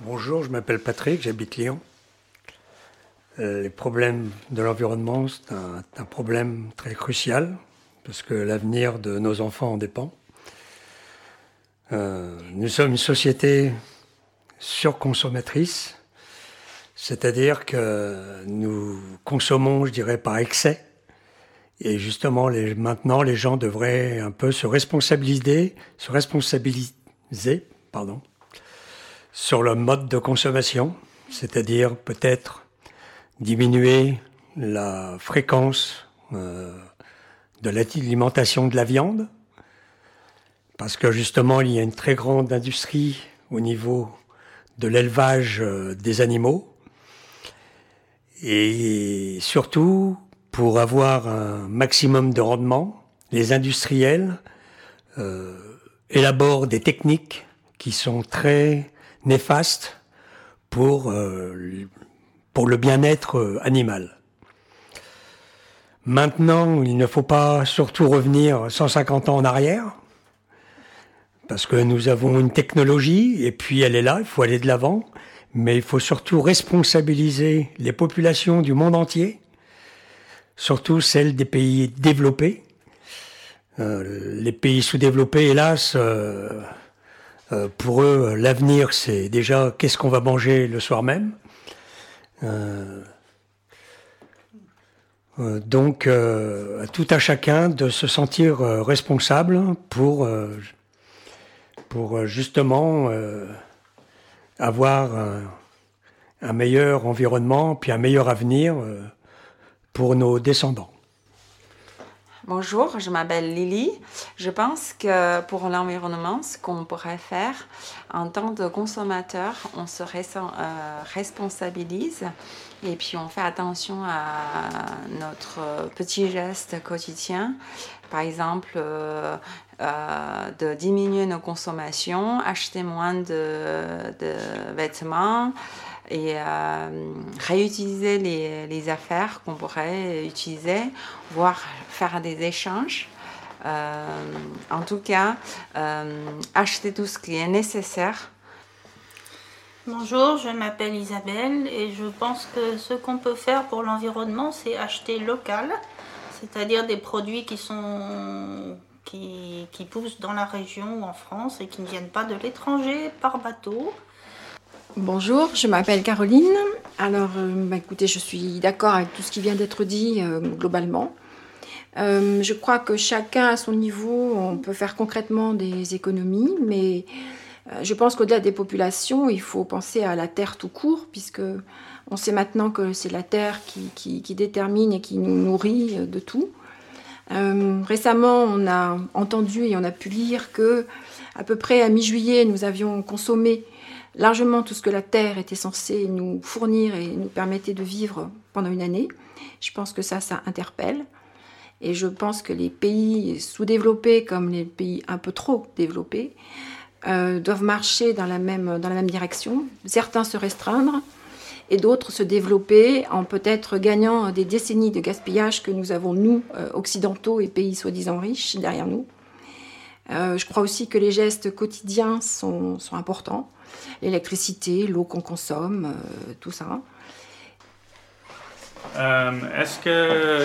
Bonjour, je m'appelle Patrick, j'habite Lyon. Euh, les problèmes de l'environnement, c'est un, problème très crucial parce que l'avenir de nos enfants en dépend. Euh, nous sommes une société surconsommatrice, c'est-à-dire que nous consommons, je dirais, par excès. Et justement, maintenant, les gens devraient un peu se responsabiliser, se responsabiliser, pardon, sur le mode de consommation, c'est-à-dire peut-être diminuer la fréquence euh, de l'alimentation de la viande, parce que justement il y a une très grande industrie au niveau de l'élevage euh, des animaux, et surtout pour avoir un maximum de rendement, les industriels euh, élaborent des techniques qui sont très néfastes pour, euh, pour le bien-être euh, animal. Maintenant, il ne faut pas surtout revenir 150 ans en arrière, parce que nous avons une technologie, et puis elle est là, il faut aller de l'avant, mais il faut surtout responsabiliser les populations du monde entier, surtout celles des pays développés. Euh, les pays sous-développés, hélas, pour eux, l'avenir, c'est déjà qu'est-ce qu'on va manger le soir même. Euh, euh, donc, tout à chacun de se sentir responsable pour, pour justement avoir un, meilleur environnement, puis un meilleur avenir pour nos descendants. Bonjour, je m'appelle Lily. Je pense que pour l'environnement, ce qu'on pourrait faire en tant que consommateur, on se euh, responsabilise et puis on fait attention à notre petit geste quotidien. Par exemple, euh, euh, de diminuer nos consommations, acheter moins de, de vêtements et euh, réutiliser les, affaires qu'on pourrait utiliser, voire faire des échanges. Euh, en tout cas, euh, acheter tout ce qui est nécessaire. Bonjour, je m'appelle Isabelle et je pense que ce qu'on peut faire pour l'environnement, c'est acheter local, c'est-à-dire des produits qui sont qui, poussent dans la région ou en France et qui ne viennent pas de l'étranger par bateau. Bonjour, je m'appelle Caroline. Alors, euh, bah, écoutez, je suis d'accord avec tout ce qui vient d'être dit euh, globalement. Euh, je crois que chacun à son niveau, on peut faire concrètement des économies, mais je pense qu'au-delà des populations, il faut penser à la terre tout court, puisque on sait maintenant que c'est la terre qui, qui, détermine et qui nous nourrit de tout. récemment, on a entendu et on a pu lire que à peu près à mi-juillet, nous avions consommé largement tout ce que la Terre était censée nous fournir et nous permettait de vivre pendant une année. Je pense que ça, ça interpelle. Et je pense que les pays sous-développés comme les pays un peu trop développés euh, doivent marcher dans la, même, dans la même direction. Certains se restreindre et d'autres se développer en peut-être gagnant des décennies de gaspillage que nous avons, nous, euh, occidentaux et pays soi-disant riches, derrière nous. Euh, je crois aussi que les gestes quotidiens sont, sont importants. L'électricité, l'eau qu'on consomme, euh, tout ça. Euh, est-ce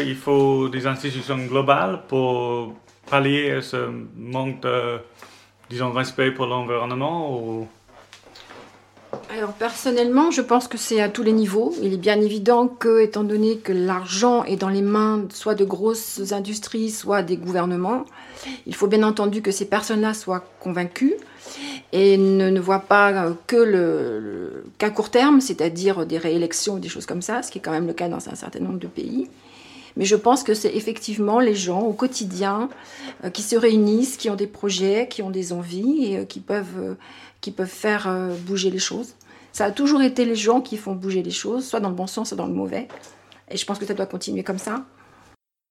qu'il faut des institutions globales pour pallier ce manque de, disons, respect pour l'environnement ou... Alors personnellement, je pense que c'est à tous les niveaux. Il est bien évident que, étant donné que l'argent est dans les mains soit de grosses industries, soit des gouvernements, il faut bien entendu que ces personnes-là soient convaincues et ne, ne voient pas que le, qu'à court terme, c'est-à-dire des réélections des choses comme ça, ce qui est quand même le cas dans un certain nombre de pays. Mais je pense que c'est effectivement les gens au quotidien euh, qui se réunissent, qui ont des projets, qui ont des envies et euh, qui peuvent euh, qui peuvent faire bouger les choses. Ça a toujours été les gens qui font bouger les choses, soit dans le bon sens, soit dans le mauvais. Et je pense que ça doit continuer comme ça.